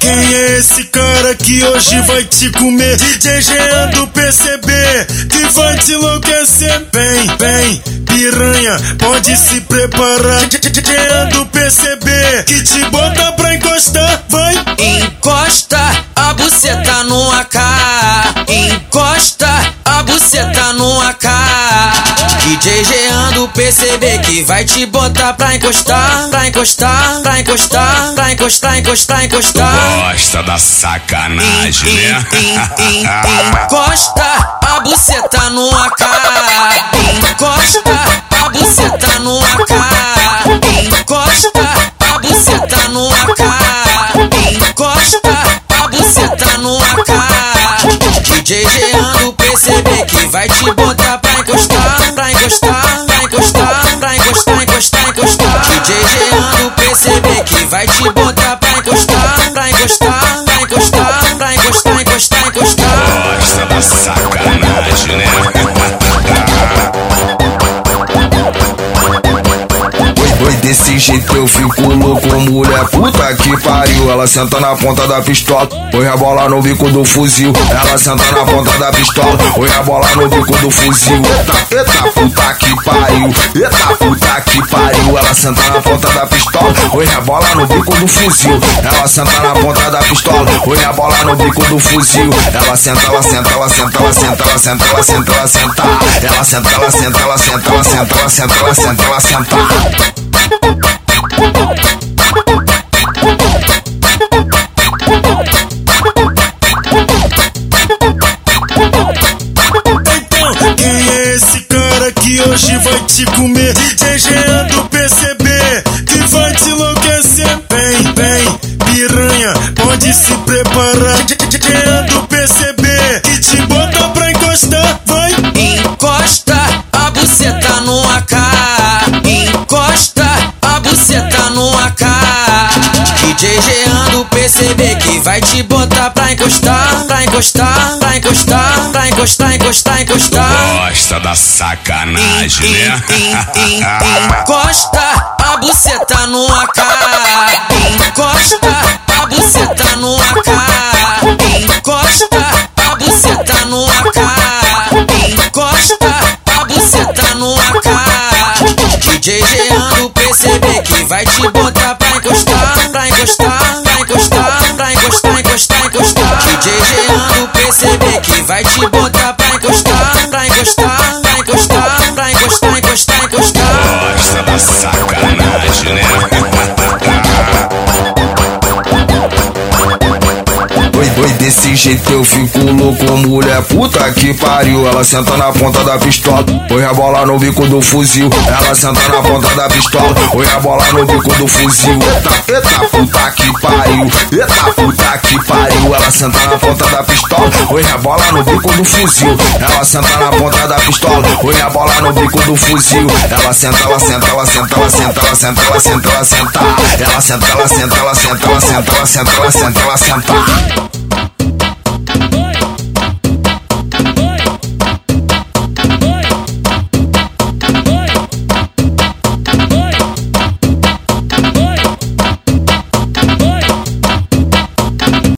quem é esse cara que hoje vai te comer? Jean do PCB, que vai te enlouquecer. Vem, vem, piranha, pode se preparar. Jean do PCB, que te bota pra encostar. Vai, Encosta a buceta no AK. Encosta DJ Jean do PCB que vai te botar pra encostar, pra encostar, pra encostar, pra encostar, encostar, encostar. Gosta da sacanagem, né? En- en- en- Encosta a buceta no AK. Encosta a buceta no AK. Encosta a buceta no AK. Encosta a buceta no AK. DJ Jean do PCB que vai te desse jeito eu fico louco, mulher puta que pariu. Ela senta na ponta da pistola, põe a bola no bico do fuzil. Ela senta na ponta da pistola, põe a bola no bico do fuzil. Eita, eita puta que pariu, eita puta que pariu. Ela senta na ponta da pistola, põe a bola no bico do fuzil. Ela senta na ponta da pistola, põe a bola no bico do fuzil. Ela senta, ela senta, ela senta, ela senta, ela senta, ela senta, ela senta. Ela senta, ela senta, ela senta, ela senta, ela senta, ela senta, ela senta. Hoje vai te comer? DJ Jean do PCB, que vai te enlouquecer. Vem, vem, piranha, pode se preparar. Jean do PCB, que te bota pra encostar. Vai, Encosta a buceta no AK. Encosta a buceta no AK. DJ Jean do PCB que vai te botar pra encostar, pra encostar, pra encostar, pra encostar, encostar, encostar. Gosta da sacanagem, né? En- en- en- Encosta a buceta no AK. Encosta a buceta no AK. Encosta a buceta no AK. Encosta a buceta no AK. DJ Jean do PCB que vai te botar pra encostar, pra encostar, pra encostar, pra encostar, encostar, encostar. DJ Jean do PCB que vai te botar jeito eu fico louco, mulher puta que pariu. Ela senta na ponta da pistola, põe a bola no bico do fuzil. Ela senta na ponta da pistola, põe a bola no bico do fuzil. Eita, eita puta que pariu, eita puta que pariu. Ela senta na ponta da pistola, põe a bola no bico do fuzil. Ela senta na ponta da pistola, põe a bola no bico do fuzil. Ela senta, ela senta, ela senta, ela senta, ela senta, ela senta, ela senta. Ela senta, ela senta, ela senta, ela senta, ela senta, ela senta, ela senta.